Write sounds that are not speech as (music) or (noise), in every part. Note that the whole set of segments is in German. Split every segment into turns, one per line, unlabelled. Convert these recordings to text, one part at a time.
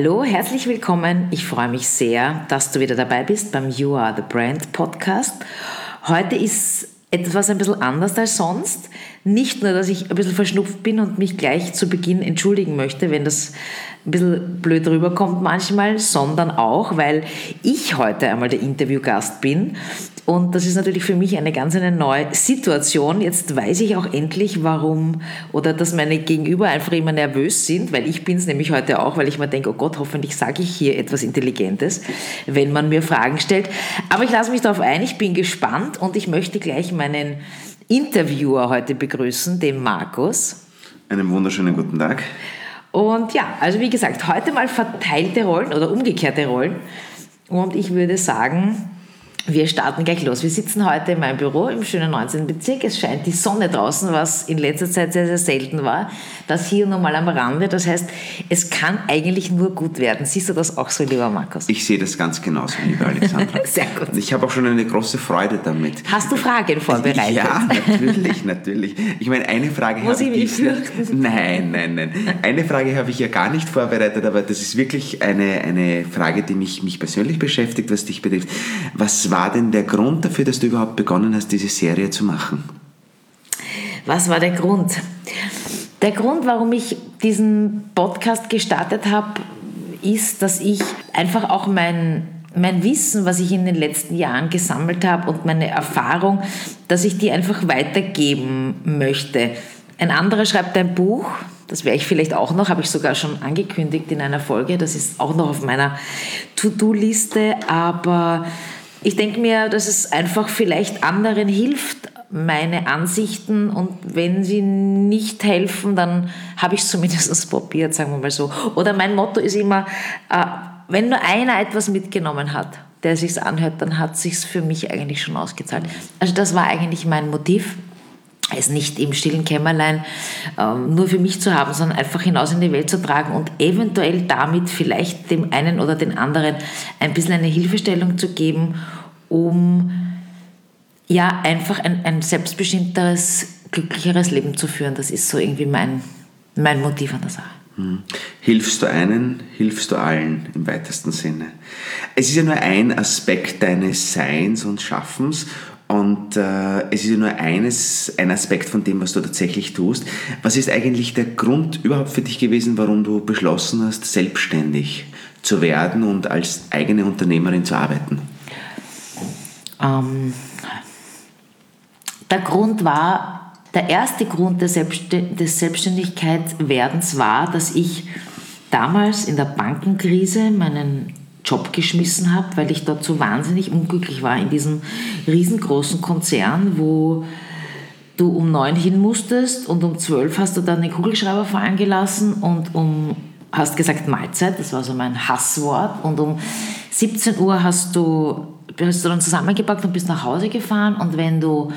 Hallo, herzlich willkommen. Ich freue mich sehr, dass du wieder dabei bist beim You Are the Brand Podcast. Heute ist etwas ein bisschen anders als sonst. Nicht nur, dass ich ein bisschen verschnupft bin und mich gleich zu Beginn entschuldigen möchte, wenn das ein bisschen blöd rüberkommt manchmal, sondern auch, weil ich heute einmal der Interviewgast bin. Und das ist natürlich für mich eine ganz eine neue Situation. Jetzt weiß ich auch endlich, warum oder dass meine Gegenüber einfach immer nervös sind, weil ich bin es nämlich heute auch, weil ich mir denke, oh Gott, hoffentlich sage ich hier etwas Intelligentes, wenn man mir Fragen stellt. Aber ich lasse mich darauf ein, ich bin gespannt und ich möchte gleich meinen Interviewer heute begrüßen, den Markus.
Einen wunderschönen guten Tag.
Und ja, also wie gesagt, heute mal verteilte Rollen oder umgekehrte Rollen. Und ich würde sagen, wir starten gleich los. Wir sitzen heute in meinem Büro im schönen 19. Bezirk. Es scheint die Sonne draußen, was in letzter Zeit sehr, sehr selten war. Das hier nur mal am Rande. Das heißt, es kann eigentlich nur gut werden. Siehst du das auch so, lieber Markus?
Ich sehe das ganz genauso, lieber Alexandra. (laughs)
sehr gut.
Ich habe auch schon eine große Freude damit.
Hast du Fragen vorbereitet?
Ja, natürlich, natürlich. Ich meine, eine Frage
Muss
habe
ich
ich...
mich fürchten?
Nein, nein, nein. Eine Frage habe ich ja gar nicht vorbereitet, aber das ist wirklich eine, eine Frage, die mich, mich persönlich beschäftigt, was dich betrifft. Was war denn der Grund dafür, dass du überhaupt begonnen hast, diese Serie zu machen?
Was war der Grund? Der Grund, warum ich diesen Podcast gestartet habe, ist, dass ich einfach auch mein, mein Wissen, was ich in den letzten Jahren gesammelt habe und meine Erfahrung, dass ich die einfach weitergeben möchte. Ein anderer schreibt ein Buch, das werde ich vielleicht auch noch, habe ich sogar schon angekündigt in einer Folge, das ist auch noch auf meiner To-Do-Liste, aber ich denke mir, dass es einfach vielleicht anderen hilft, meine Ansichten und wenn sie nicht helfen, dann habe ich es zumindest probiert, sagen wir mal so. Oder mein Motto ist immer, äh, wenn nur einer etwas mitgenommen hat, der sich's anhört, dann hat sich's für mich eigentlich schon ausgezahlt. Also das war eigentlich mein Motiv es nicht im stillen Kämmerlein ähm, nur für mich zu haben, sondern einfach hinaus in die Welt zu tragen und eventuell damit vielleicht dem einen oder den anderen ein bisschen eine Hilfestellung zu geben, um ja einfach ein, ein selbstbestimmteres, glücklicheres Leben zu führen. Das ist so irgendwie mein, mein Motiv an der Sache.
Hm. Hilfst du einen, hilfst du allen im weitesten Sinne. Es ist ja nur ein Aspekt deines Seins und Schaffens und äh, es ist ja nur eines, ein Aspekt von dem, was du tatsächlich tust. Was ist eigentlich der Grund überhaupt für dich gewesen, warum du beschlossen hast, selbstständig zu werden und als eigene Unternehmerin zu arbeiten?
Ähm, der Grund war, der erste Grund des, des Selbstständigkeitswerdens war, dass ich damals in der Bankenkrise meinen Job geschmissen habe, weil ich dort so wahnsinnig unglücklich war in diesem riesengroßen Konzern, wo du um neun hin musstest und um zwölf hast du dann den Kugelschreiber fallen gelassen und um hast gesagt Mahlzeit, das war so mein Hasswort. Und um 17 Uhr hast du, hast du dann zusammengepackt und bist nach Hause gefahren. Und wenn du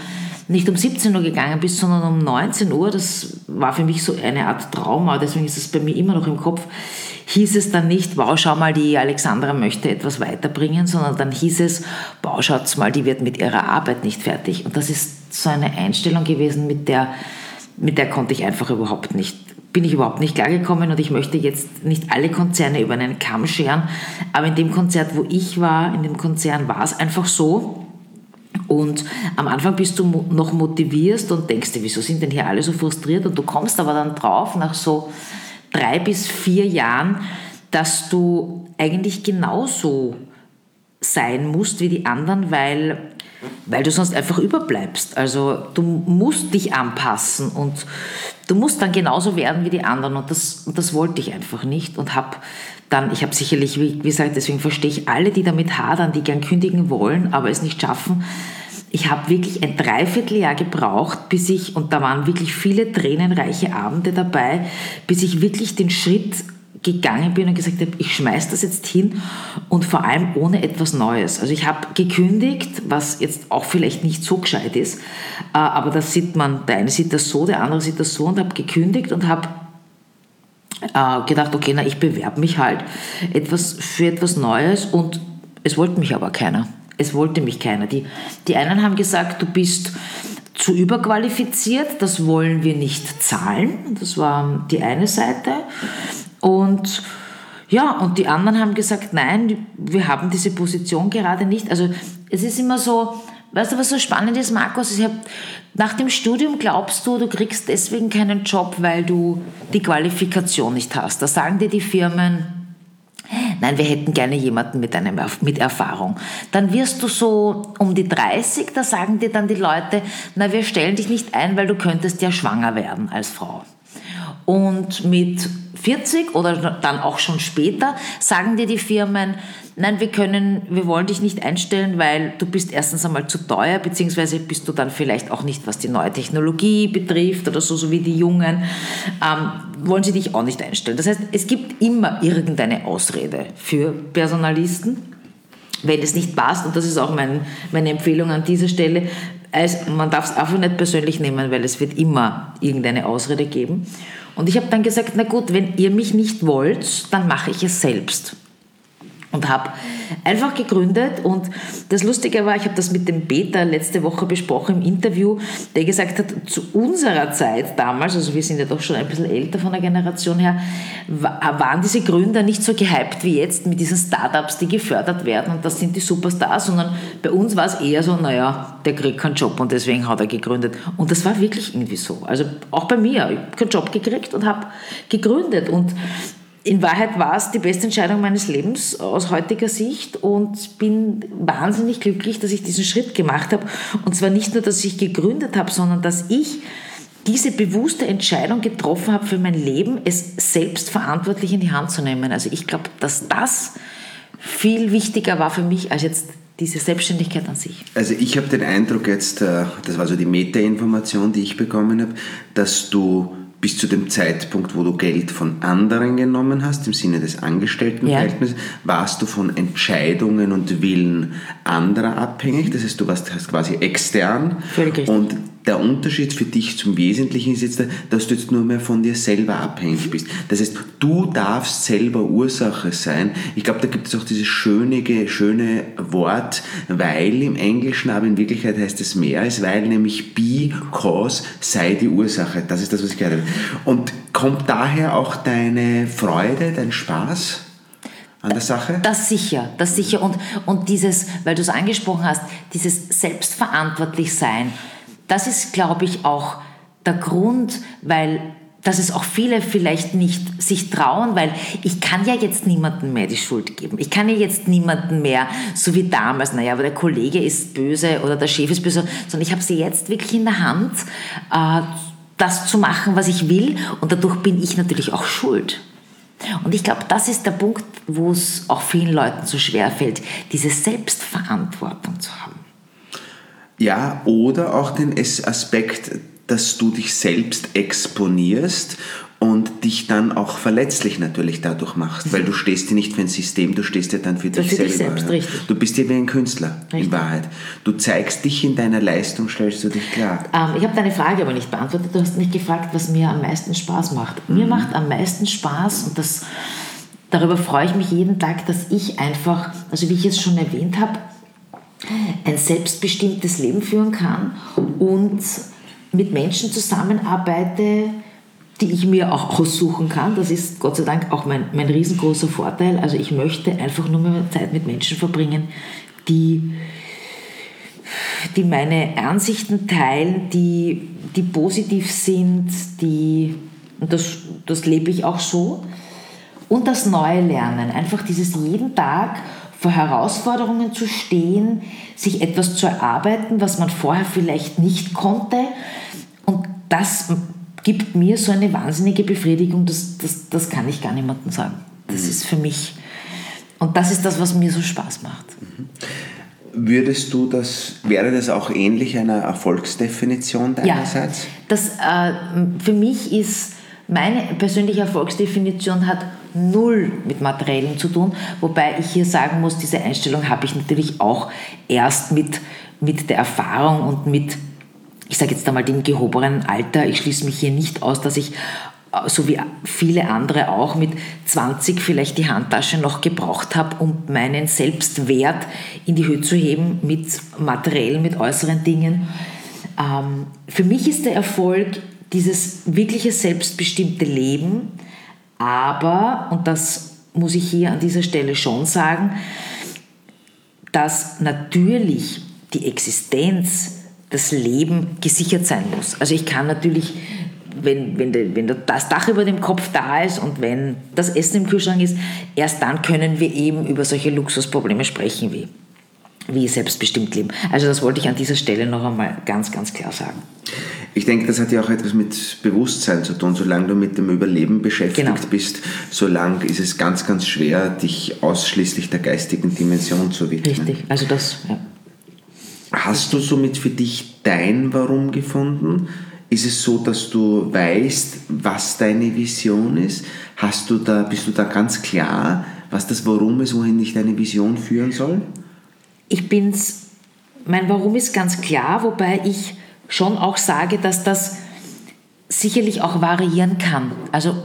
nicht um 17 Uhr gegangen bist, sondern um 19 Uhr, das war für mich so eine Art Trauma, deswegen ist es bei mir immer noch im Kopf, hieß es dann nicht, wow, schau mal, die Alexandra möchte etwas weiterbringen, sondern dann hieß es, wow, schaut mal, die wird mit ihrer Arbeit nicht fertig. Und das ist so eine Einstellung gewesen, mit der, mit der konnte ich einfach überhaupt nicht, bin ich überhaupt nicht klargekommen und ich möchte jetzt nicht alle Konzerne über einen Kamm scheren, aber in dem Konzert, wo ich war, in dem Konzern war es einfach so, und am Anfang bist du noch motivierst und denkst dir, wieso sind denn hier alle so frustriert? Und du kommst aber dann drauf, nach so drei bis vier Jahren, dass du eigentlich genauso sein musst wie die anderen, weil, weil du sonst einfach überbleibst. Also du musst dich anpassen und du musst dann genauso werden wie die anderen und das, und das wollte ich einfach nicht und habe dann, ich habe sicherlich, wie gesagt, deswegen verstehe ich alle, die damit hadern, die gern kündigen wollen, aber es nicht schaffen, ich habe wirklich ein Dreivierteljahr gebraucht, bis ich, und da waren wirklich viele tränenreiche Abende dabei, bis ich wirklich den Schritt gegangen bin und gesagt habe, ich schmeiß das jetzt hin und vor allem ohne etwas Neues. Also ich habe gekündigt, was jetzt auch vielleicht nicht so gescheit ist, äh, aber das sieht man, der eine sieht das so, der andere sieht das so und habe gekündigt und habe äh, gedacht, okay, na ich bewerbe mich halt etwas für etwas Neues und es wollte mich aber keiner. Es wollte mich keiner. Die, die einen haben gesagt, du bist zu überqualifiziert, das wollen wir nicht zahlen. Das war die eine Seite. Und ja, und die anderen haben gesagt, nein, wir haben diese Position gerade nicht. Also es ist immer so, weißt du, was so spannend ist, Markus? Hab, nach dem Studium glaubst du, du kriegst deswegen keinen Job, weil du die Qualifikation nicht hast. Da sagen dir die Firmen, Nein, wir hätten gerne jemanden mit, einem, mit Erfahrung. Dann wirst du so um die 30, da sagen dir dann die Leute, na, wir stellen dich nicht ein, weil du könntest ja schwanger werden als Frau. Und mit 40 oder dann auch schon später sagen dir die Firmen, nein, wir können, wir wollen dich nicht einstellen, weil du bist erstens einmal zu teuer, beziehungsweise bist du dann vielleicht auch nicht, was die neue Technologie betrifft oder so, so wie die Jungen, ähm, wollen sie dich auch nicht einstellen. Das heißt, es gibt immer irgendeine Ausrede für Personalisten, wenn es nicht passt, und das ist auch mein, meine Empfehlung an dieser Stelle, also man darf es einfach nicht persönlich nehmen, weil es wird immer irgendeine Ausrede geben. Und ich habe dann gesagt, na gut, wenn ihr mich nicht wollt, dann mache ich es selbst und habe einfach gegründet. Und das Lustige war, ich habe das mit dem Peter letzte Woche besprochen im Interview, der gesagt hat, zu unserer Zeit damals, also wir sind ja doch schon ein bisschen älter von der Generation her, waren diese Gründer nicht so gehypt wie jetzt mit diesen Startups, die gefördert werden und das sind die Superstars, sondern bei uns war es eher so, naja, der kriegt keinen Job und deswegen hat er gegründet. Und das war wirklich irgendwie so. Also auch bei mir, ich habe keinen Job gekriegt und habe gegründet. Und in Wahrheit war es die beste Entscheidung meines Lebens aus heutiger Sicht und bin wahnsinnig glücklich, dass ich diesen Schritt gemacht habe. Und zwar nicht nur, dass ich gegründet habe, sondern dass ich diese bewusste Entscheidung getroffen habe für mein Leben, es selbst verantwortlich in die Hand zu nehmen. Also ich glaube, dass das viel wichtiger war für mich als jetzt diese Selbstständigkeit an sich.
Also ich habe den Eindruck jetzt, äh, das war so die Meta-Information, die ich bekommen habe, dass du bis zu dem Zeitpunkt, wo du Geld von anderen genommen hast, im Sinne des Angestelltenverhältnisses, ja. warst du von Entscheidungen und Willen anderer abhängig. Das heißt, du warst quasi extern.
Völlig richtig.
Und der Unterschied für dich zum Wesentlichen ist jetzt, dass du jetzt nur mehr von dir selber abhängig bist. Das heißt, du darfst selber Ursache sein. Ich glaube, da gibt es auch dieses schöne, schöne Wort, weil im Englischen, aber in Wirklichkeit heißt es mehr als weil, nämlich be, cause, sei die Ursache. Das ist das, was ich gehört habe. Und kommt daher auch deine Freude, dein Spaß? an der Sache?
Das sicher, das sicher. Und, und dieses, weil du es angesprochen hast, dieses selbstverantwortlich sein, das ist, glaube ich, auch der Grund, weil dass es auch viele vielleicht nicht sich trauen, weil ich kann ja jetzt niemandem mehr die Schuld geben. Ich kann ja jetzt niemanden mehr, so wie damals, naja, aber der Kollege ist böse oder der Chef ist böse, sondern ich habe sie jetzt wirklich in der Hand, äh, das zu machen, was ich will und dadurch bin ich natürlich auch schuld. Und ich glaube, das ist der Punkt, wo es auch vielen Leuten so schwer fällt, diese Selbstverantwortung zu haben.
Ja, oder auch den Aspekt, dass du dich selbst exponierst und dich dann auch verletzlich natürlich dadurch machst, weil du stehst dir nicht für ein System, du stehst dir dann für dich
für
selber.
Dich selbst, ja. richtig.
Du bist ja wie ein Künstler richtig. in Wahrheit. Du zeigst dich in deiner Leistung, stellst du dich klar.
Ähm, ich habe deine Frage aber nicht beantwortet. Du hast mich gefragt, was mir am meisten Spaß macht. Mhm. Mir macht am meisten Spaß und das, darüber freue ich mich jeden Tag, dass ich einfach, also wie ich es schon erwähnt habe, ein selbstbestimmtes Leben führen kann und mit Menschen zusammenarbeite, die ich mir auch aussuchen kann. Das ist Gott sei Dank auch mein, mein riesengroßer Vorteil. Also ich möchte einfach nur mehr Zeit mit Menschen verbringen, die, die meine Ansichten teilen, die, die positiv sind, die, und das, das lebe ich auch so. Und das neue Lernen, einfach dieses jeden Tag vor Herausforderungen zu stehen, sich etwas zu erarbeiten, was man vorher vielleicht nicht konnte. Und das gibt mir so eine wahnsinnige Befriedigung, das, das, das kann ich gar niemandem sagen. Das mhm. ist für mich, und das ist das, was mir so Spaß macht. Mhm.
Würdest du das, wäre das auch ähnlich einer Erfolgsdefinition deinerseits?
Ja, das, äh, für mich ist meine persönliche Erfolgsdefinition hat null mit Materiellen zu tun, wobei ich hier sagen muss, diese Einstellung habe ich natürlich auch erst mit, mit der Erfahrung und mit, ich sage jetzt einmal, dem gehobenen Alter. Ich schließe mich hier nicht aus, dass ich so wie viele andere auch mit 20 vielleicht die Handtasche noch gebraucht habe, um meinen Selbstwert in die Höhe zu heben mit materiellen, mit äußeren Dingen. Ähm, für mich ist der Erfolg dieses wirkliche selbstbestimmte Leben, aber, und das muss ich hier an dieser Stelle schon sagen, dass natürlich die Existenz, das Leben gesichert sein muss. Also ich kann natürlich, wenn, wenn, wenn das Dach über dem Kopf da ist und wenn das Essen im Kühlschrank ist, erst dann können wir eben über solche Luxusprobleme sprechen wie wie selbstbestimmt leben. Also das wollte ich an dieser Stelle noch einmal ganz, ganz klar sagen.
Ich denke, das hat ja auch etwas mit Bewusstsein zu tun. Solange du mit dem Überleben beschäftigt genau. bist, solange ist es ganz, ganz schwer, dich ausschließlich der geistigen Dimension zu widmen.
Richtig, also das, ja.
Hast du somit für dich dein Warum gefunden? Ist es so, dass du weißt, was deine Vision ist? Hast du da, bist du da ganz klar, was das Warum ist, wohin dich deine Vision führen soll?
Ich bin's, mein Warum ist ganz klar, wobei ich schon auch sage, dass das sicherlich auch variieren kann. Also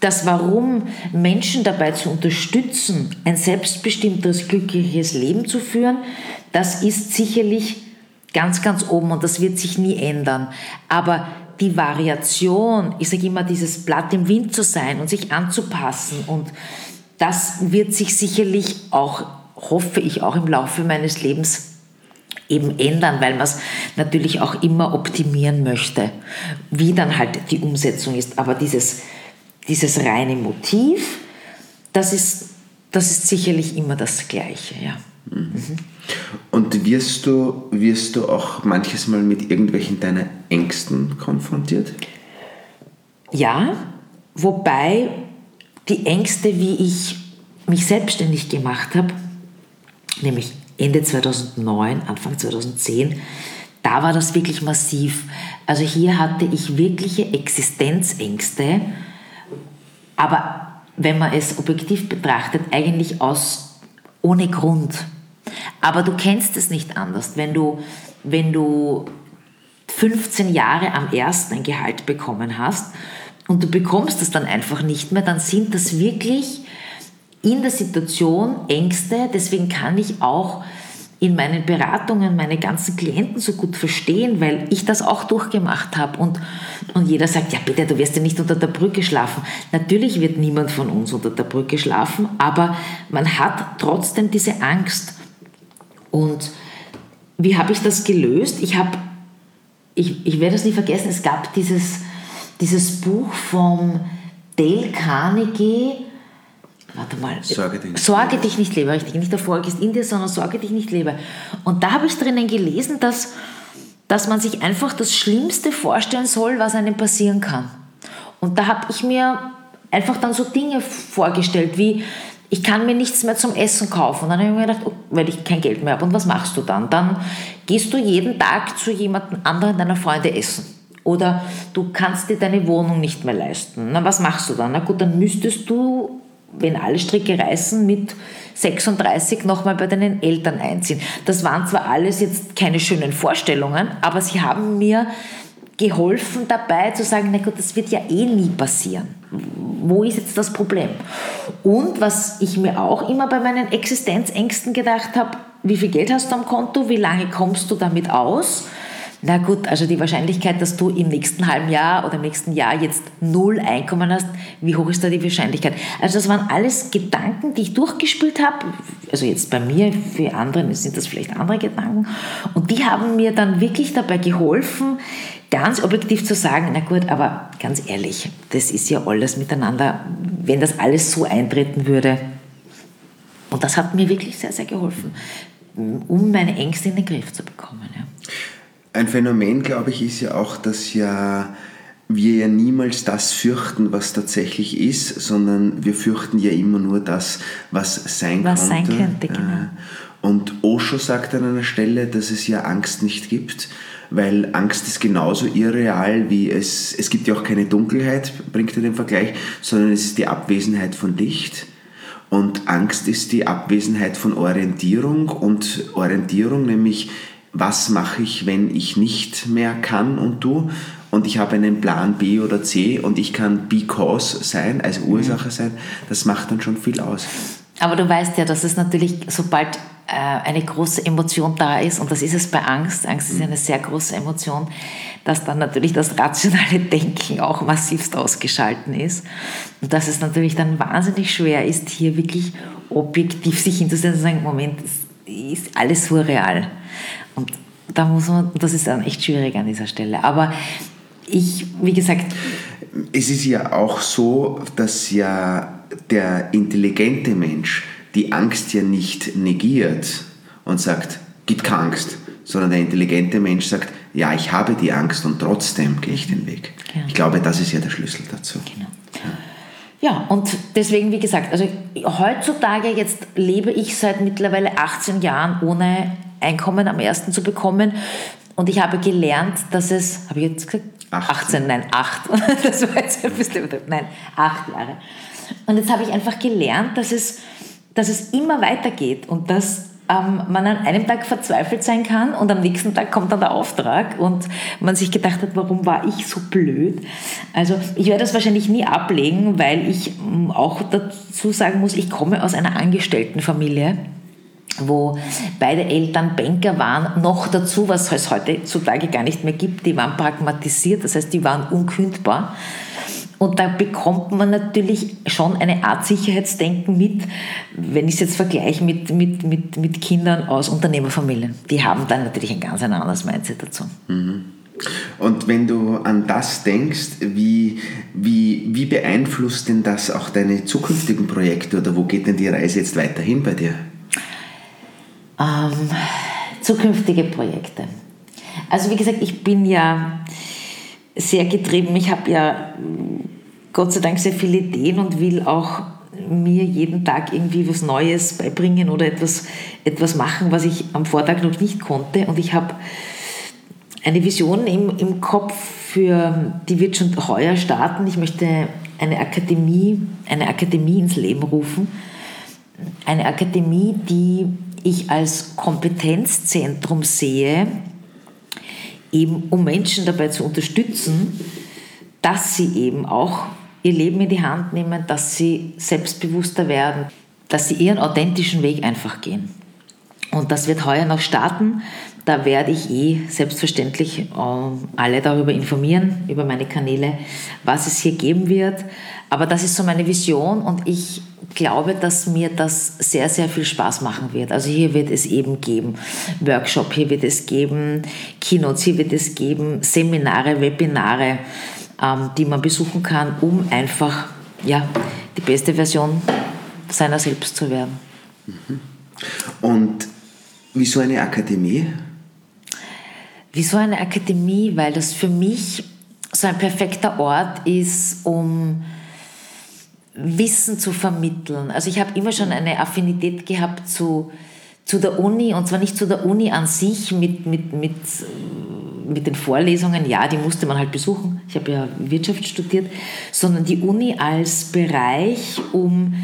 das Warum Menschen dabei zu unterstützen, ein selbstbestimmtes, glückliches Leben zu führen, das ist sicherlich ganz, ganz oben und das wird sich nie ändern. Aber die Variation, ich sage immer, dieses Blatt im Wind zu sein und sich anzupassen und das wird sich sicherlich auch hoffe ich, auch im Laufe meines Lebens eben ändern, weil man es natürlich auch immer optimieren möchte, wie dann halt die Umsetzung ist. Aber dieses, dieses reine Motiv, das ist, das ist sicherlich immer das Gleiche. Ja. Mhm.
Und wirst du, wirst du auch manches Mal mit irgendwelchen deiner Ängsten konfrontiert?
Ja, wobei die Ängste, wie ich mich selbstständig gemacht habe, nämlich Ende 2009, Anfang 2010, da war das wirklich massiv. Also hier hatte ich wirkliche Existenzängste, aber wenn man es objektiv betrachtet, eigentlich aus ohne Grund. Aber du kennst es nicht anders, wenn du, wenn du 15 Jahre am ersten ein Gehalt bekommen hast und du bekommst es dann einfach nicht mehr, dann sind das wirklich in der Situation Ängste. Deswegen kann ich auch in meinen Beratungen meine ganzen Klienten so gut verstehen, weil ich das auch durchgemacht habe. Und, und jeder sagt, ja bitte, du wirst ja nicht unter der Brücke schlafen. Natürlich wird niemand von uns unter der Brücke schlafen, aber man hat trotzdem diese Angst. Und wie habe ich das gelöst? Ich habe, ich, ich werde das nie vergessen, es gab dieses, dieses Buch vom Dale Carnegie, warte mal, Sorge dich nicht, Sorge dich nicht lebe, richtig, nicht Erfolg ist in dir, sondern Sorge dich nicht lebe. Und da habe ich drinnen gelesen, dass, dass man sich einfach das Schlimmste vorstellen soll, was einem passieren kann. Und da habe ich mir einfach dann so Dinge vorgestellt, wie ich kann mir nichts mehr zum Essen kaufen. Und dann habe ich mir gedacht, oh, weil ich kein Geld mehr habe. Und was machst du dann? Dann gehst du jeden Tag zu jemandem anderen deiner Freunde essen. Oder du kannst dir deine Wohnung nicht mehr leisten. Na, was machst du dann? Na gut, dann müsstest du wenn alle Stricke reißen, mit 36 nochmal bei deinen Eltern einziehen. Das waren zwar alles jetzt keine schönen Vorstellungen, aber sie haben mir geholfen dabei zu sagen, na gut, das wird ja eh nie passieren. Wo ist jetzt das Problem? Und was ich mir auch immer bei meinen Existenzängsten gedacht habe, wie viel Geld hast du am Konto, wie lange kommst du damit aus? Na gut, also die Wahrscheinlichkeit, dass du im nächsten halben Jahr oder im nächsten Jahr jetzt null Einkommen hast, wie hoch ist da die Wahrscheinlichkeit? Also das waren alles Gedanken, die ich durchgespielt habe. Also jetzt bei mir, für andere sind das vielleicht andere Gedanken. Und die haben mir dann wirklich dabei geholfen, ganz objektiv zu sagen, na gut, aber ganz ehrlich, das ist ja alles miteinander, wenn das alles so eintreten würde. Und das hat mir wirklich sehr, sehr geholfen, um meine Ängste in den Griff zu bekommen. Ja.
Ein Phänomen, glaube ich, ist ja auch, dass ja wir ja niemals das fürchten, was tatsächlich ist, sondern wir fürchten ja immer nur das, was sein was könnte. Sein könnte genau. Äh, und Osho sagt an einer Stelle, dass es ja Angst nicht gibt, weil Angst ist genauso irreal wie es, es gibt ja auch keine Dunkelheit, bringt er den Vergleich, sondern es ist die Abwesenheit von Licht. Und Angst ist die Abwesenheit von Orientierung und Orientierung, nämlich was mache ich, wenn ich nicht mehr kann und du und ich habe einen Plan B oder C und ich kann because sein, also Ursache sein, das macht dann schon viel aus.
Aber du weißt ja, dass es natürlich, sobald äh, eine große Emotion da ist, und das ist es bei Angst, Angst ist eine sehr große Emotion, dass dann natürlich das rationale (laughs) Denken auch massivst ausgeschalten ist. Und dass es natürlich dann wahnsinnig schwer ist, hier wirklich objektiv sich hinzusetzen und zu sagen, Moment, ist alles surreal. Und da muss man, das ist dann echt schwierig an dieser Stelle. Aber ich, wie gesagt.
Es ist ja auch so, dass ja der intelligente Mensch die Angst ja nicht negiert und sagt, gib keine Angst, sondern der intelligente Mensch sagt, ja, ich habe die Angst und trotzdem gehe ich den Weg. Genau. Ich glaube, das ist ja der Schlüssel dazu. Genau.
Ja, und deswegen, wie gesagt, also heutzutage jetzt lebe ich seit mittlerweile 18 Jahren ohne Einkommen am ersten zu bekommen. Und ich habe gelernt, dass es, habe ich jetzt gesagt? 18, 18 nein, 8. (laughs) Das war jetzt ein bisschen, nein, 8 Jahre. Und jetzt habe ich einfach gelernt, dass es, dass es immer weitergeht und dass ähm, man an einem Tag verzweifelt sein kann und am nächsten Tag kommt dann der Auftrag und man sich gedacht hat, warum war ich so blöd? Also ich werde das wahrscheinlich nie ablegen, weil ich ähm, auch dazu sagen muss, ich komme aus einer Angestelltenfamilie wo beide Eltern Banker waren, noch dazu, was es heutzutage gar nicht mehr gibt, die waren pragmatisiert, das heißt, die waren unkündbar. Und da bekommt man natürlich schon eine Art Sicherheitsdenken mit, wenn ich es jetzt vergleiche mit, mit, mit, mit Kindern aus Unternehmerfamilien. Die haben dann natürlich ein ganz anderes Mindset dazu.
Mhm. Und wenn du an das denkst, wie, wie, wie beeinflusst denn das auch deine zukünftigen Projekte oder wo geht denn die Reise jetzt weiterhin bei dir?
Ähm, zukünftige Projekte. Also wie gesagt, ich bin ja sehr getrieben. Ich habe ja Gott sei Dank sehr viele Ideen und will auch mir jeden Tag irgendwie was Neues beibringen oder etwas, etwas machen, was ich am Vortag noch nicht konnte. Und ich habe eine Vision im, im Kopf für, die wird schon heuer starten. Ich möchte eine Akademie, eine Akademie ins Leben rufen. Eine Akademie, die ich als Kompetenzzentrum sehe, eben um Menschen dabei zu unterstützen, dass sie eben auch ihr Leben in die Hand nehmen, dass sie selbstbewusster werden, dass sie ihren authentischen Weg einfach gehen. Und das wird heuer noch starten. Da werde ich eh selbstverständlich äh, alle darüber informieren, über meine Kanäle, was es hier geben wird. Aber das ist so meine Vision und ich glaube, dass mir das sehr, sehr viel Spaß machen wird. Also hier wird es eben geben Workshop, hier wird es geben Keynotes, hier wird es geben Seminare, Webinare, ähm, die man besuchen kann, um einfach ja, die beste Version seiner selbst zu werden.
Mhm. Und wieso eine Akademie?
Wieso eine Akademie? Weil das für mich so ein perfekter Ort ist, um Wissen zu vermitteln. Also ich habe immer schon eine Affinität gehabt zu, zu der Uni und zwar nicht zu der Uni an sich mit, mit, mit, mit den Vorlesungen, ja, die musste man halt besuchen. Ich habe ja Wirtschaft studiert, sondern die Uni als Bereich, um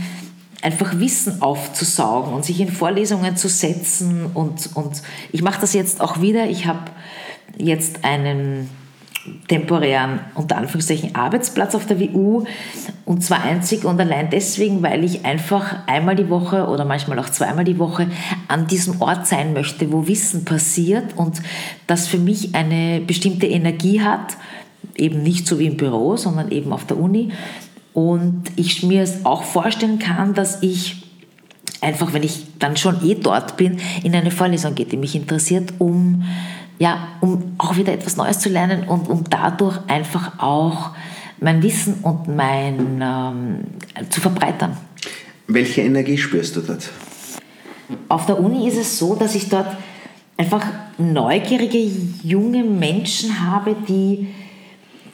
einfach Wissen aufzusaugen und sich in Vorlesungen zu setzen. Und, und ich mache das jetzt auch wieder. Ich habe jetzt einen temporären, unter Anführungszeichen, Arbeitsplatz auf der WU. Und zwar einzig und allein deswegen, weil ich einfach einmal die Woche oder manchmal auch zweimal die Woche an diesem Ort sein möchte, wo Wissen passiert und das für mich eine bestimmte Energie hat. Eben nicht so wie im Büro, sondern eben auf der Uni. Und ich mir es auch vorstellen kann, dass ich einfach, wenn ich dann schon eh dort bin, in eine Vorlesung gehe, die mich interessiert, um ja, um auch wieder etwas Neues zu lernen und um dadurch einfach auch mein Wissen und mein ähm, zu verbreitern.
Welche Energie spürst du dort?
Auf der Uni ist es so, dass ich dort einfach neugierige junge Menschen habe, die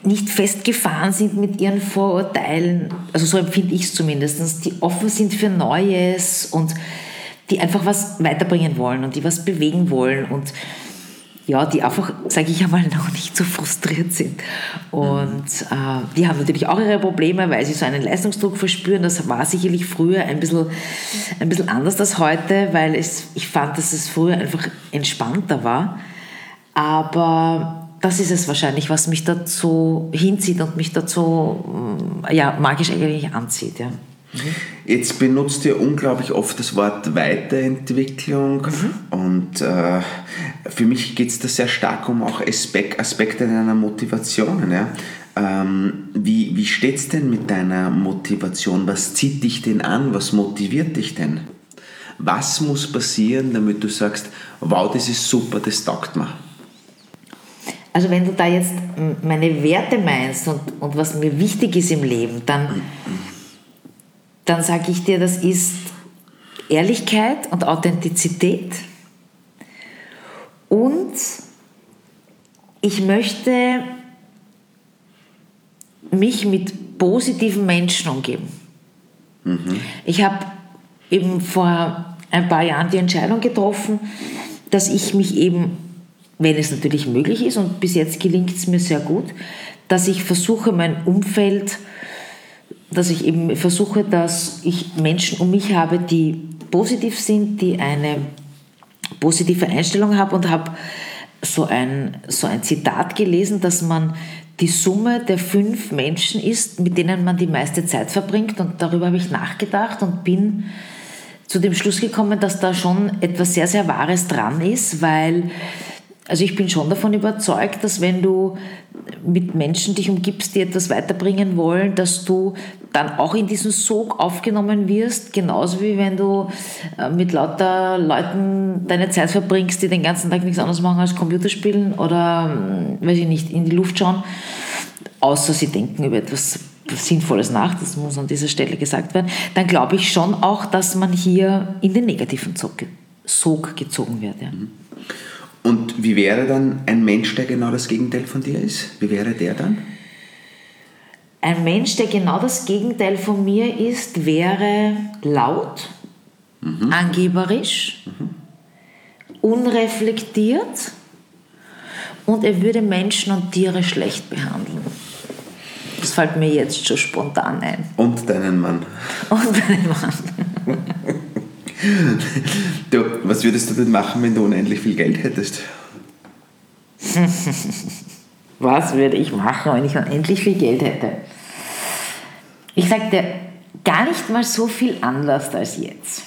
nicht festgefahren sind mit ihren Vorurteilen, also so empfinde ich es zumindest, die offen sind für Neues und die einfach was weiterbringen wollen und die was bewegen wollen und ja, die einfach, sage ich einmal, (laughs) noch nicht so frustriert sind. Und äh, die haben natürlich auch ihre Probleme, weil sie so einen Leistungsdruck verspüren. Das war sicherlich früher ein bisschen, ein bisschen anders als heute, weil es, ich fand, dass es früher einfach entspannter war. Aber das ist es wahrscheinlich, was mich dazu hinzieht und mich dazu mm, ja, magisch eigentlich anzieht. Ja.
Jetzt benutzt ihr unglaublich oft das Wort Weiterentwicklung mhm. und äh, für mich geht es da sehr stark um auch Aspekt, Aspekte deiner Motivation. Ja? Ähm, wie wie steht es denn mit deiner Motivation? Was zieht dich denn an? Was motiviert dich denn? Was muss passieren, damit du sagst, wow, das ist super, das taugt mir?
Also wenn du da jetzt meine Werte meinst und, und was mir wichtig ist im Leben, dann... Mhm dann sage ich dir, das ist Ehrlichkeit und Authentizität. Und ich möchte mich mit positiven Menschen umgeben. Mhm. Ich habe eben vor ein paar Jahren die Entscheidung getroffen, dass ich mich eben, wenn es natürlich möglich ist, und bis jetzt gelingt es mir sehr gut, dass ich versuche, mein Umfeld dass ich eben versuche, dass ich Menschen um mich habe, die positiv sind, die eine positive Einstellung haben und habe so ein, so ein Zitat gelesen, dass man die Summe der fünf Menschen ist, mit denen man die meiste Zeit verbringt. Und darüber habe ich nachgedacht und bin zu dem Schluss gekommen, dass da schon etwas sehr, sehr Wahres dran ist, weil also ich bin schon davon überzeugt, dass wenn du mit Menschen dich umgibst, die etwas weiterbringen wollen, dass du dann auch in diesen Sog aufgenommen wirst, genauso wie wenn du äh, mit lauter Leuten deine Zeit verbringst, die den ganzen Tag nichts anderes machen als Computer spielen oder, hm, weiß ich nicht, in die Luft schauen, außer sie denken über etwas Sinnvolles nach, das muss an dieser Stelle gesagt werden, dann glaube ich schon auch, dass man hier in den negativen Sog, gezogen wird. Ja. Mhm.
Und wie wäre dann ein Mensch, der genau das Gegenteil von dir ist? Wie wäre der dann?
Ein Mensch, der genau das Gegenteil von mir ist, wäre laut, mhm. angeberisch, mhm. unreflektiert und er würde Menschen und Tiere schlecht behandeln. Das fällt mir jetzt schon spontan ein.
Und deinen Mann.
Und deinen Mann. (laughs)
du, was würdest du denn machen, wenn du unendlich viel Geld hättest?
was würde ich machen, wenn ich unendlich viel Geld hätte? Ich dir, gar nicht mal so viel anders als jetzt.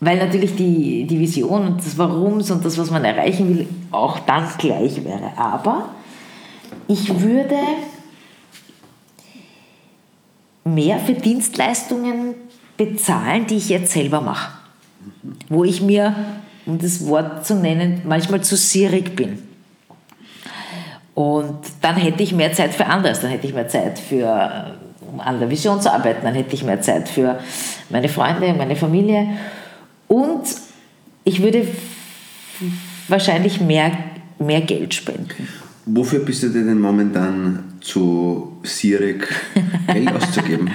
Weil natürlich die, die Vision und das Warums und das, was man erreichen will, auch dann gleich wäre. Aber ich würde mehr für Dienstleistungen bezahlen, die ich jetzt selber mache. Wo ich mir, um das Wort zu nennen, manchmal zu sierig bin. Und dann hätte ich mehr Zeit für anderes, dann hätte ich mehr Zeit für, um an der Vision zu arbeiten, dann hätte ich mehr Zeit für meine Freunde, meine Familie. Und ich würde wahrscheinlich mehr, mehr Geld spenden.
Wofür bist du denn momentan zu sierig, (laughs) Geld auszugeben?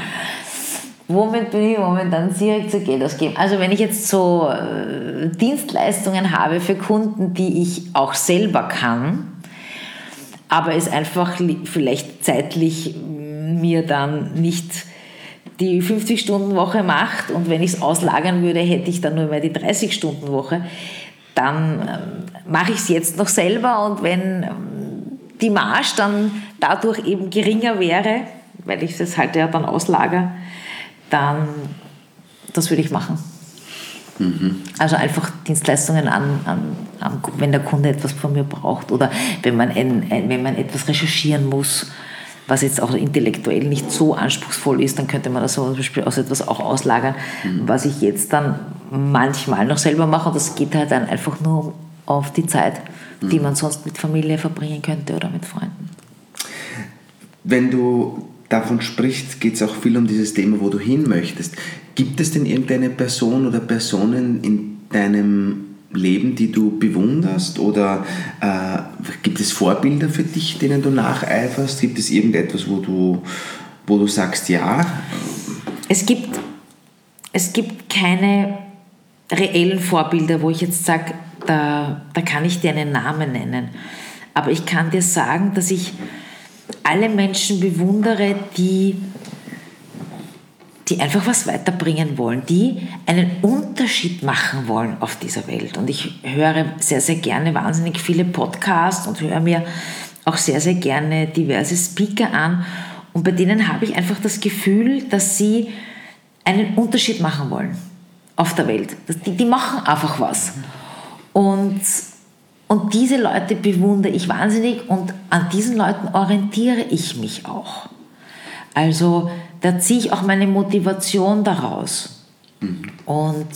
Womit bin ich momentan direkt zu Geld ausgeben? Also wenn ich jetzt so äh, Dienstleistungen habe für Kunden, die ich auch selber kann, aber es einfach vielleicht zeitlich mir dann nicht die 50-Stunden-Woche macht und wenn ich es auslagern würde, hätte ich dann nur mehr die 30-Stunden-Woche, dann ähm, mache ich es jetzt noch selber und wenn ähm, die Marge dann dadurch eben geringer wäre, weil ich es halt ja dann auslagere, dann das würde ich machen. Mhm. Also einfach Dienstleistungen an, an, an, wenn der Kunde etwas von mir braucht oder wenn man, ein, ein, wenn man etwas recherchieren muss, was jetzt auch intellektuell nicht so anspruchsvoll ist, dann könnte man das zum Beispiel aus etwas auch auslagern, mhm. was ich jetzt dann manchmal noch selber mache und das geht halt dann einfach nur auf die Zeit, mhm. die man sonst mit Familie verbringen könnte oder mit Freunden.
Wenn du davon sprichst, geht es auch viel um dieses Thema, wo du hin möchtest. Gibt es denn irgendeine Person oder Personen in deinem Leben, die du bewunderst? Oder äh, gibt es Vorbilder für dich, denen du nacheiferst? Gibt es irgendetwas, wo du, wo du sagst, ja?
Es gibt, es gibt keine reellen Vorbilder, wo ich jetzt sage, da, da kann ich dir einen Namen nennen. Aber ich kann dir sagen, dass ich alle Menschen bewundere, die, die einfach was weiterbringen wollen, die einen Unterschied machen wollen auf dieser Welt. Und ich höre sehr, sehr gerne wahnsinnig viele Podcasts und höre mir auch sehr, sehr gerne diverse Speaker an. Und bei denen habe ich einfach das Gefühl, dass sie einen Unterschied machen wollen auf der Welt. Die, die machen einfach was. Und, und diese Leute bewundere ich wahnsinnig und an diesen Leuten orientiere ich mich auch. Also da ziehe ich auch meine Motivation daraus. Mhm. Und,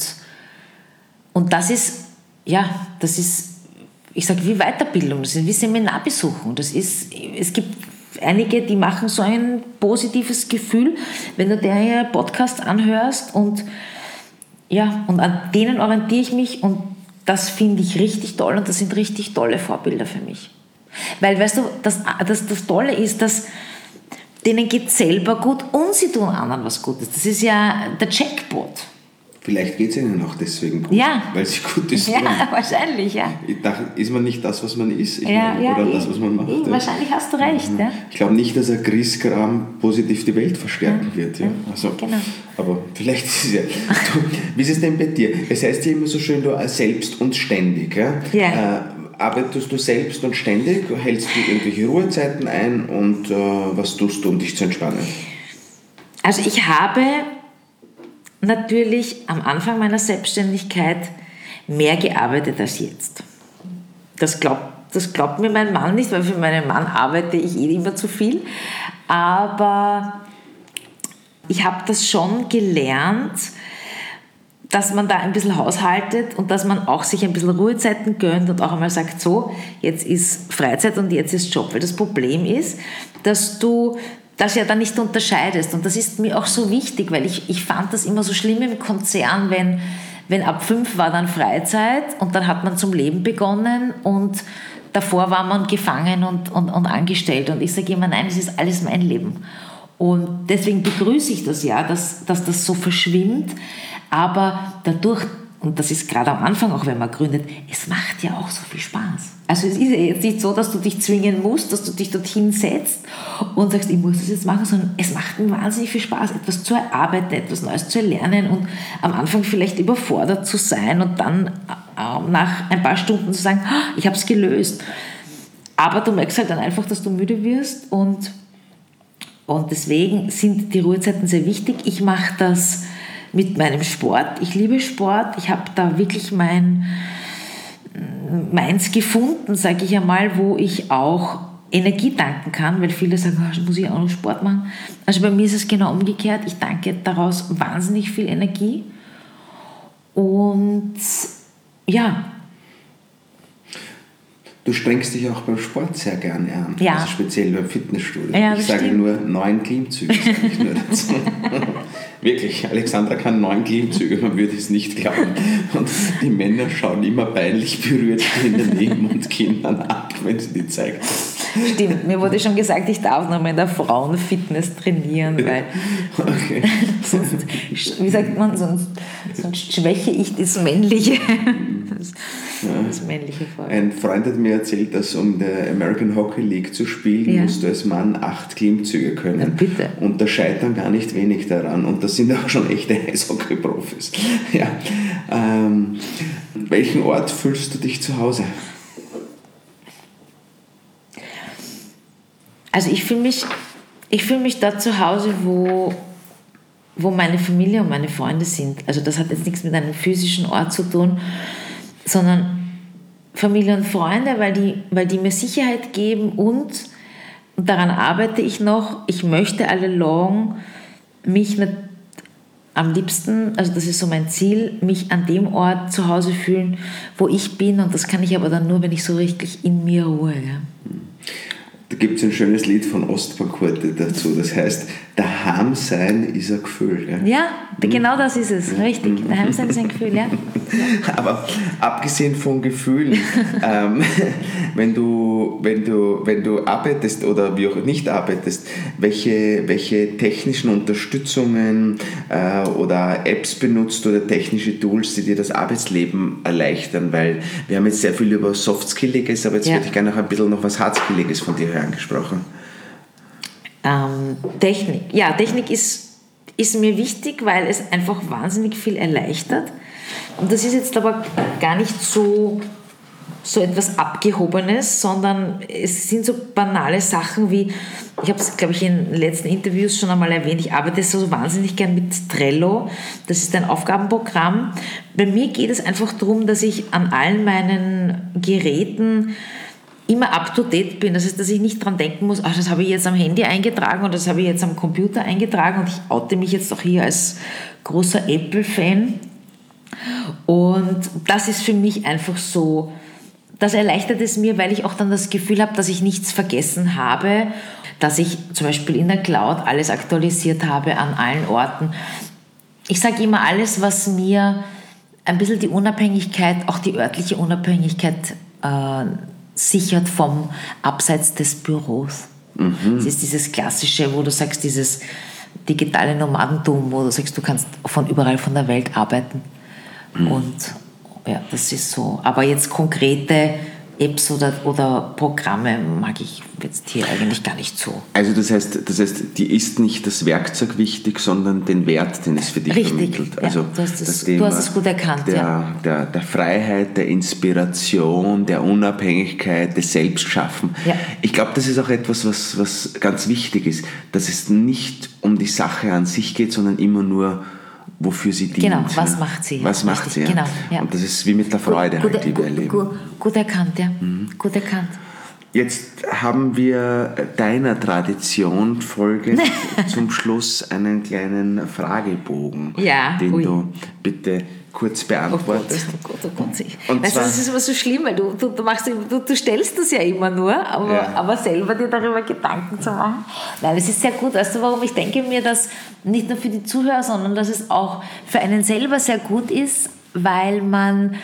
und das ist, ja, das ist, ich sage, wie Weiterbildung, das ist wie Seminarbesuchen. Das ist, es gibt einige, die machen so ein positives Gefühl, wenn du der Podcast anhörst und ja, und an denen orientiere ich mich und das finde ich richtig toll und das sind richtig tolle Vorbilder für mich. Weil, weißt du, das, das, das Tolle ist, dass denen geht selber gut und sie tun anderen was Gutes. Das ist ja der Jackpot.
Vielleicht geht es ihnen auch deswegen
gut, ja.
weil sie gut ist. (laughs)
Ja, wahrscheinlich, ja.
Ich dachte, ist man nicht das, was man ist?
Ja,
meine,
ja,
oder
ich,
das, was man macht. Ich,
wahrscheinlich hast du recht. Mhm. Ja.
Ich glaube nicht, dass ein Grießkram positiv die Welt verstärken wird. Ja? Also,
genau.
Aber vielleicht ist es ja. Du, wie ist es denn bei dir? Es heißt ja immer so schön, du selbst und ständig. Ja?
ja.
Äh, arbeitest du selbst und ständig? Hältst du irgendwelche Ruhezeiten ein und äh, was tust du, um dich zu entspannen?
Also ich habe natürlich am Anfang meiner Selbstständigkeit mehr gearbeitet als jetzt. Das glaubt, das glaubt mir mein Mann nicht, weil für meinen Mann arbeite ich eh immer zu viel. Aber ich habe das schon gelernt, dass man da ein bisschen haushaltet und dass man auch sich ein bisschen Ruhezeiten gönnt und auch einmal sagt, so, jetzt ist Freizeit und jetzt ist Job. Weil das Problem ist, dass du das ja dann nicht unterscheidest. Und das ist mir auch so wichtig, weil ich, ich fand das immer so schlimm im Konzern, wenn, wenn ab fünf war dann Freizeit und dann hat man zum Leben begonnen und davor war man gefangen und, und, und angestellt. Und ich sage immer, nein, es ist alles mein Leben. Und deswegen begrüße ich das ja, dass, dass das so verschwimmt. Aber dadurch, und das ist gerade am Anfang auch, wenn man gründet, es macht ja auch so viel Spaß. Also es ist ja jetzt nicht so, dass du dich zwingen musst, dass du dich dorthin setzt und sagst, ich muss das jetzt machen, sondern es macht mir wahnsinnig viel Spaß, etwas zu erarbeiten, etwas Neues zu erlernen und am Anfang vielleicht überfordert zu sein und dann äh, nach ein paar Stunden zu sagen, ah, ich habe es gelöst. Aber du merkst halt dann einfach, dass du müde wirst und, und deswegen sind die Ruhezeiten sehr wichtig. Ich mache das mit meinem Sport. Ich liebe Sport. Ich habe da wirklich mein, meins gefunden, sage ich einmal, wo ich auch Energie danken kann, weil viele sagen, oh, muss ich auch noch Sport machen. Also bei mir ist es genau umgekehrt. Ich danke daraus wahnsinnig viel Energie. Und ja,
Du strengst dich auch beim Sport sehr gerne an,
ja.
also speziell beim Fitnessstudio.
Ja,
ich sage
stimmt.
nur neun Klimmzüge, sage ich nur dazu. (laughs) Wirklich, Alexandra kann neun Klimmzüge, man würde es nicht glauben. Und die Männer schauen immer peinlich berührt daneben und gehen dann ab, wenn sie die zeigt.
Stimmt, mir wurde schon gesagt, ich darf noch mal in der Frauenfitness trainieren, weil (laughs)
okay.
sonst, wie sagt man, sonst, sonst schwäche ich das Männliche. Das, das männliche Volk.
Ein Freund hat mir erzählt, dass um in der American Hockey League zu spielen,
Ja.
musst du als Mann acht Klimmzüge können.
Na, bitte.
Und da scheitern gar nicht wenig daran. Und das sind auch schon echte Eishockey-Profis. Ja. Ähm, welchen Ort fühlst du dich zu Hause?
Also ich fühle mich, ich fühle mich da zu Hause, wo, wo meine Familie und meine Freunde sind. Also das hat jetzt nichts mit einem physischen Ort zu tun, sondern Familie und Freunde, weil die, weil die mir Sicherheit geben und, daran arbeite ich noch, ich möchte all along mich nicht, am liebsten, also das ist so mein Ziel, mich an dem Ort zu Hause fühlen, wo ich bin und das kann ich aber dann nur, wenn ich so richtig in mir ruhe. Ja.
Da gibt es ein schönes Lied von Ostbankurte dazu, das heißt, daheim sein ist ein Gefühl.
Ja, ja genau das ist es, richtig. Daheim sein ist ein Gefühl, ja. (laughs)
Aber abgesehen von Gefühlen, ähm, (laughs) wenn, du, wenn, du, wenn du arbeitest oder wie auch nicht arbeitest, welche, welche technischen Unterstützungen äh, oder Apps benutzt oder technische Tools, die dir das Arbeitsleben erleichtern? Weil wir haben jetzt sehr viel über Softskilliges, aber jetzt ja. würde ich gerne noch ein bisschen noch was Hardskilliges von dir vorher angesprochen?
Ähm, Technik. Ja, Technik ist, ist mir wichtig, weil es einfach wahnsinnig viel erleichtert. Und das ist jetzt aber gar nicht so, so etwas Abgehobenes, sondern es sind so banale Sachen wie, ich habe es, glaube ich, in letzten Interviews schon einmal erwähnt, ich arbeite so wahnsinnig gern mit Trello. Das ist ein Aufgabenprogramm. Bei mir geht es einfach darum, dass ich an allen meinen Geräten immer up to date bin. Das heißt, dass ich nicht dran denken muss, ach, das habe ich jetzt am Handy eingetragen und das habe ich jetzt am Computer eingetragen und ich oute mich jetzt auch hier als großer Apple-Fan. Und das ist für mich einfach so, das erleichtert es mir, weil ich auch dann das Gefühl habe, dass ich nichts vergessen habe, dass ich zum Beispiel in der Cloud alles aktualisiert habe an allen Orten. Ich sage immer, alles, was mir ein bisschen die Unabhängigkeit, auch die örtliche Unabhängigkeit äh, sichert vom Abseits des Büros. Mhm. Es ist dieses klassische, wo du sagst, dieses digitale Nomadentum, wo du sagst, du kannst von überall von der Welt arbeiten. Mhm. Und ja, das ist so. Aber jetzt konkrete Apps oder, oder Programme mag ich jetzt hier eigentlich gar nicht so.
Also das heißt, das heißt, die ist nicht das Werkzeug wichtig, sondern den Wert, den es für dich
Richtig,
vermittelt.
Also ja, du, hast das, das Thema du hast es gut erkannt.
Der,
ja.
der, der Freiheit, der Inspiration, der Unabhängigkeit, des Selbstschaffen. Ja. Ich glaube, das ist auch etwas, was, was ganz wichtig ist, dass es nicht um die Sache an sich geht, sondern immer nur wofür sie dient.
Genau, was macht sie?
Was ja, macht richtig, sie? Ja. Genau, ja. Und das ist wie mit der Freude, gut, halt, die wir erleben.
Gut, gut erkannt, ja. Mhm. Gut erkannt.
Jetzt haben wir deiner Tradition folgend (laughs) zum Schluss einen kleinen Fragebogen,
ja,
den ui. du bitte kurz beantwortest.
Oh Gott, oh Gott, oh Gott. Und weißt das ist immer so schlimm, weil du, du, du, machst, du, du stellst das ja immer nur, aber, ja. aber selber dir darüber Gedanken zu machen. Weil es ist sehr gut. Weißt du, warum ich denke mir, dass nicht nur für die Zuhörer, sondern dass es auch für einen selber sehr gut ist, weil man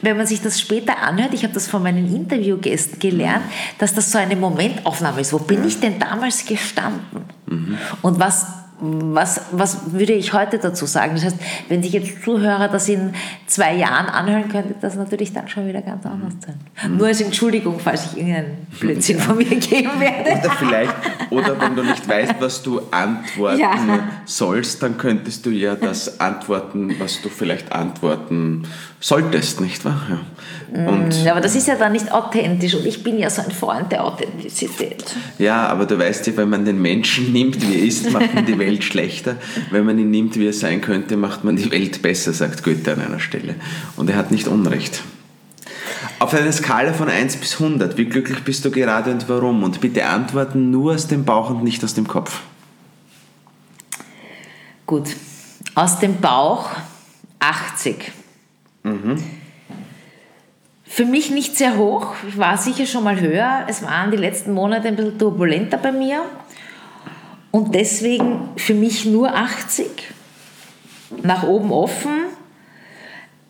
wenn man sich das später anhört, ich habe das von meinen Interviewgästen gelernt, dass das so eine Momentaufnahme ist. Wo bin ich denn damals gestanden? Mhm. Und was was, was würde ich heute dazu sagen? Das heißt, wenn sich jetzt Zuhörer das in zwei Jahren anhören, könnte das natürlich dann schon wieder ganz anders sein. Mhm. Nur als Entschuldigung, falls ich irgendeinen Blödsinn von mir geben werde.
Oder vielleicht, oder wenn du nicht weißt, was du antworten ja. sollst, dann könntest du ja das antworten, was du vielleicht antworten solltest, nicht wahr? Ja.
Und, mm, aber das ist ja dann nicht authentisch und ich bin ja so ein Freund der Authentizität.
Ja, aber du weißt ja, wenn man den Menschen nimmt, wie er ist, macht man die Welt schlechter. Wenn man ihn nimmt, wie er sein könnte, macht man die Welt besser, sagt Goethe an einer Stelle. Und er hat nicht Unrecht. Auf einer Skala von 1 bis 100, wie glücklich bist du gerade und warum? Und bitte antworten nur aus dem Bauch und nicht aus dem Kopf.
Gut. Aus dem Bauch 80. Mhm. Für mich nicht sehr hoch. Ich war sicher schon mal höher. Es waren die letzten Monate ein bisschen turbulenter bei mir. Und deswegen für mich nur 80. Nach oben offen.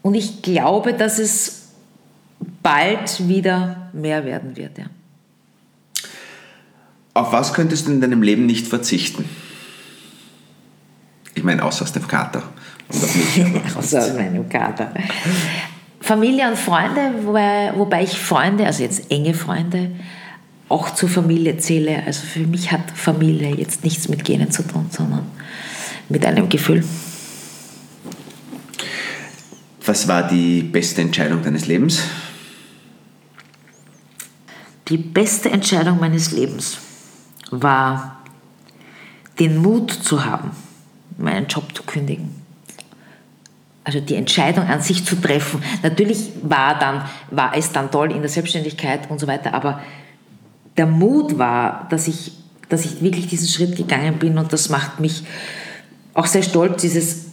Und ich glaube, dass es bald wieder mehr werden wird. Ja.
Auf was könntest du in deinem Leben nicht verzichten? Ich meine, außer aus dem Kater. (laughs)
Außer aus meinem Kater. Familie und Freunde, wobei, wobei ich Freunde, also jetzt enge Freunde, auch zur Familie zähle. Also für mich hat Familie jetzt nichts mit Genen zu tun, sondern mit einem Gefühl.
Was war die beste Entscheidung deines Lebens?
Die beste Entscheidung meines Lebens war, den Mut zu haben, meinen Job zu kündigen also die Entscheidung an sich zu treffen. Natürlich war, dann, war es dann toll in der Selbstständigkeit und so weiter, aber der Mut war, dass ich, dass ich wirklich diesen Schritt gegangen bin und das macht mich auch sehr stolz, dieses,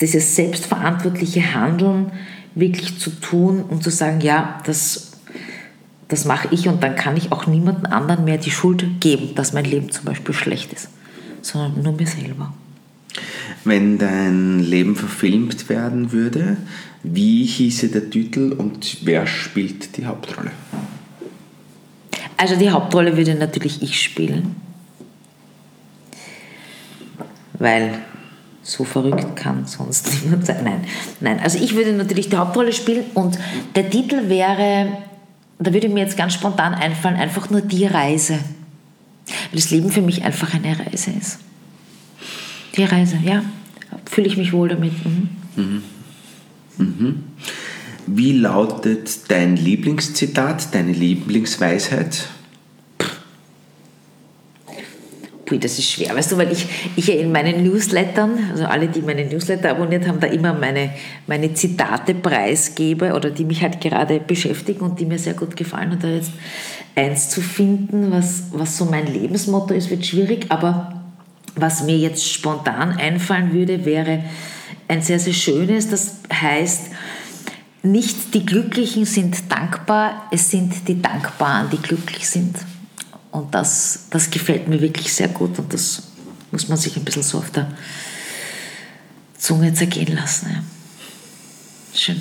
dieses selbstverantwortliche Handeln wirklich zu tun und zu sagen, ja, das, das mache ich und dann kann ich auch niemandem anderen mehr die Schuld geben, dass mein Leben zum Beispiel schlecht ist, sondern nur mir selber.
Wenn dein Leben verfilmt werden würde, wie hieße der Titel und wer spielt die Hauptrolle?
Also die Hauptrolle würde natürlich ich spielen, weil so verrückt kann sonst (laughs) niemand sein. Nein, nein. Also ich würde natürlich die Hauptrolle spielen und der Titel wäre, da würde mir jetzt ganz spontan einfallen, einfach nur die Reise. Weil das Leben für mich einfach eine Reise ist. Die Reise, ja. Fühle ich mich wohl damit. Mhm. Mhm.
Mhm. Wie lautet dein Lieblingszitat, deine Lieblingsweisheit?
Pui, das ist schwer, weißt du, weil ich, ich ja in meinen Newslettern, also alle, die meine Newsletter abonniert haben, da immer meine, meine Zitate preisgebe oder die mich halt gerade beschäftigen und die mir sehr gut gefallen. Und da jetzt eins zu finden, was, was so mein Lebensmotto ist, wird schwierig, aber was mir jetzt spontan einfallen würde, wäre ein sehr, sehr schönes, das heißt, nicht die Glücklichen sind dankbar, es sind die Dankbaren, die glücklich sind. Und das, das gefällt mir wirklich sehr gut und das muss man sich ein bisschen so auf der Zunge zergehen lassen. Ja. Schön.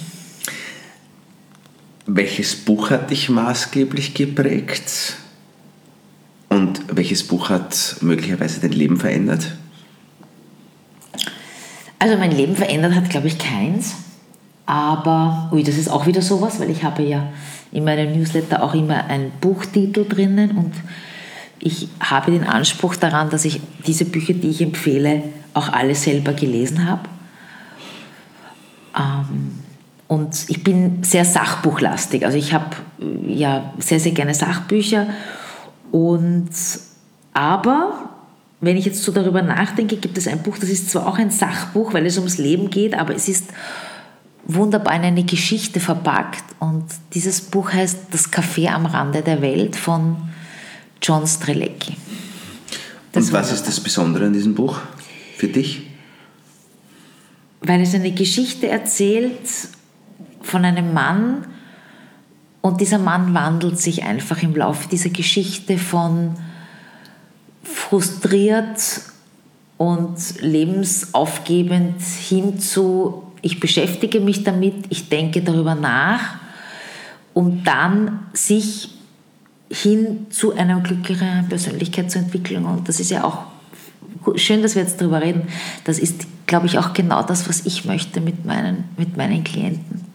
Welches Buch hat dich maßgeblich geprägt? Und welches Buch hat möglicherweise dein Leben verändert?
Also mein Leben verändert hat, glaube ich, keins. Aber, ui, das ist auch wieder sowas, weil ich habe ja in meinem Newsletter auch immer einen Buchtitel drinnen und ich habe den Anspruch daran, dass ich diese Bücher, die ich empfehle, auch alle selber gelesen habe. Ähm, und ich bin sehr sachbuchlastig. Also ich habe ja sehr, sehr gerne Sachbücher. Und aber wenn ich jetzt so darüber nachdenke, gibt es ein Buch, das ist zwar auch ein Sachbuch, weil es ums Leben geht, aber es ist wunderbar in eine Geschichte verpackt. Und dieses Buch heißt Das Café am Rande der Welt von John Strelecki.
Das Und was ist das Besondere an diesem Buch für dich?
Weil es eine Geschichte erzählt von einem Mann und dieser Mann wandelt sich einfach im Laufe dieser Geschichte von frustriert und lebensaufgebend hin zu, ich beschäftige mich damit, ich denke darüber nach, um dann sich hin zu einer glücklicheren Persönlichkeit zu entwickeln. Und das ist ja auch schön, dass wir jetzt darüber reden. Das ist, glaube ich, auch genau das, was ich möchte mit meinen, mit meinen Klienten.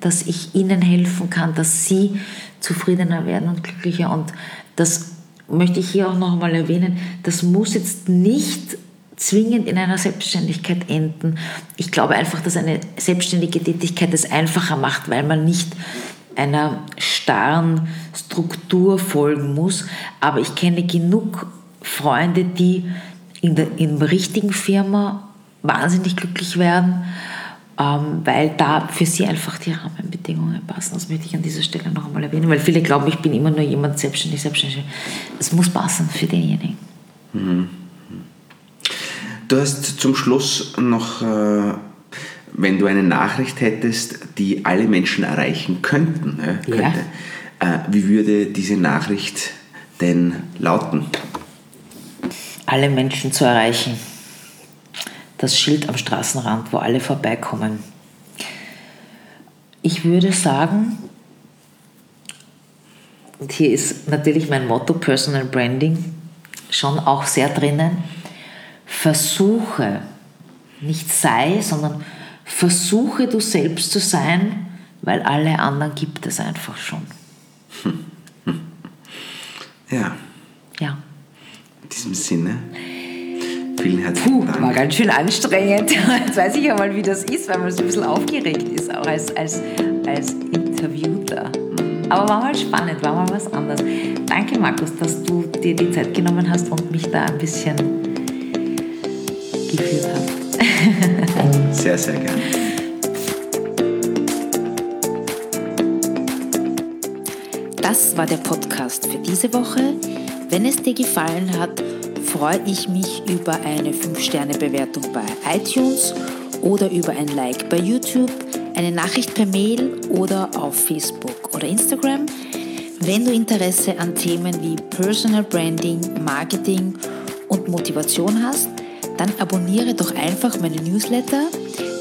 Dass ich ihnen helfen kann, dass sie zufriedener werden und glücklicher. Und das möchte ich hier auch noch einmal erwähnen, das muss jetzt nicht zwingend in einer Selbstständigkeit enden. Ich glaube einfach, dass eine selbstständige Tätigkeit es einfacher macht, weil man nicht einer starren Struktur folgen muss. Aber ich kenne genug Freunde, die in der, in richtigen Firma wahnsinnig glücklich werden, ähm, weil da für sie einfach die Rahmenbedingungen passen. Das möchte ich an dieser Stelle noch einmal erwähnen, weil viele glauben, ich bin immer nur jemand selbstständig, selbstständig. Es muss passen für denjenigen. Mhm.
Du hast zum Schluss noch äh wenn du eine Nachricht hättest, die alle Menschen erreichen könnten, könnte, ja. äh, wie würde diese Nachricht denn lauten?
Alle Menschen zu erreichen. Das Schild am Straßenrand, wo alle vorbeikommen. Ich würde sagen, und hier ist natürlich mein Motto Personal Branding schon auch sehr drinnen, versuche, nicht sei, sondern versuche du selbst zu sein, weil alle anderen gibt es einfach schon. (laughs)
Ja.
Ja.
In diesem Sinne. Vielen herzlichen Puh, Dank.
War ganz schön anstrengend. (laughs) Jetzt weiß ich ja mal, wie das ist, weil man so ein bisschen aufgeregt ist, auch als, als, als Interviewter. Aber war mal spannend, war mal was anderes. Danke, Markus, dass du dir die Zeit genommen hast und mich da ein bisschen geführt hast. (laughs)
sehr, sehr gerne.
Das war der Podcast für diese Woche. Wenn es dir gefallen hat, freue ich mich über eine 5-Sterne-Bewertung bei iTunes oder über ein Like bei YouTube, eine Nachricht per Mail oder auf Facebook oder Instagram. Wenn du Interesse an Themen wie Personal Branding, Marketing und Motivation hast, dann abonniere doch einfach meine Newsletter.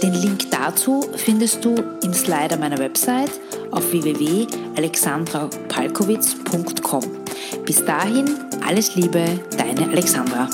Den Link dazu findest du im Slider meiner Website auf www.alexandrapalkowitz.com. Bis dahin, alles Liebe, deine Alexandra.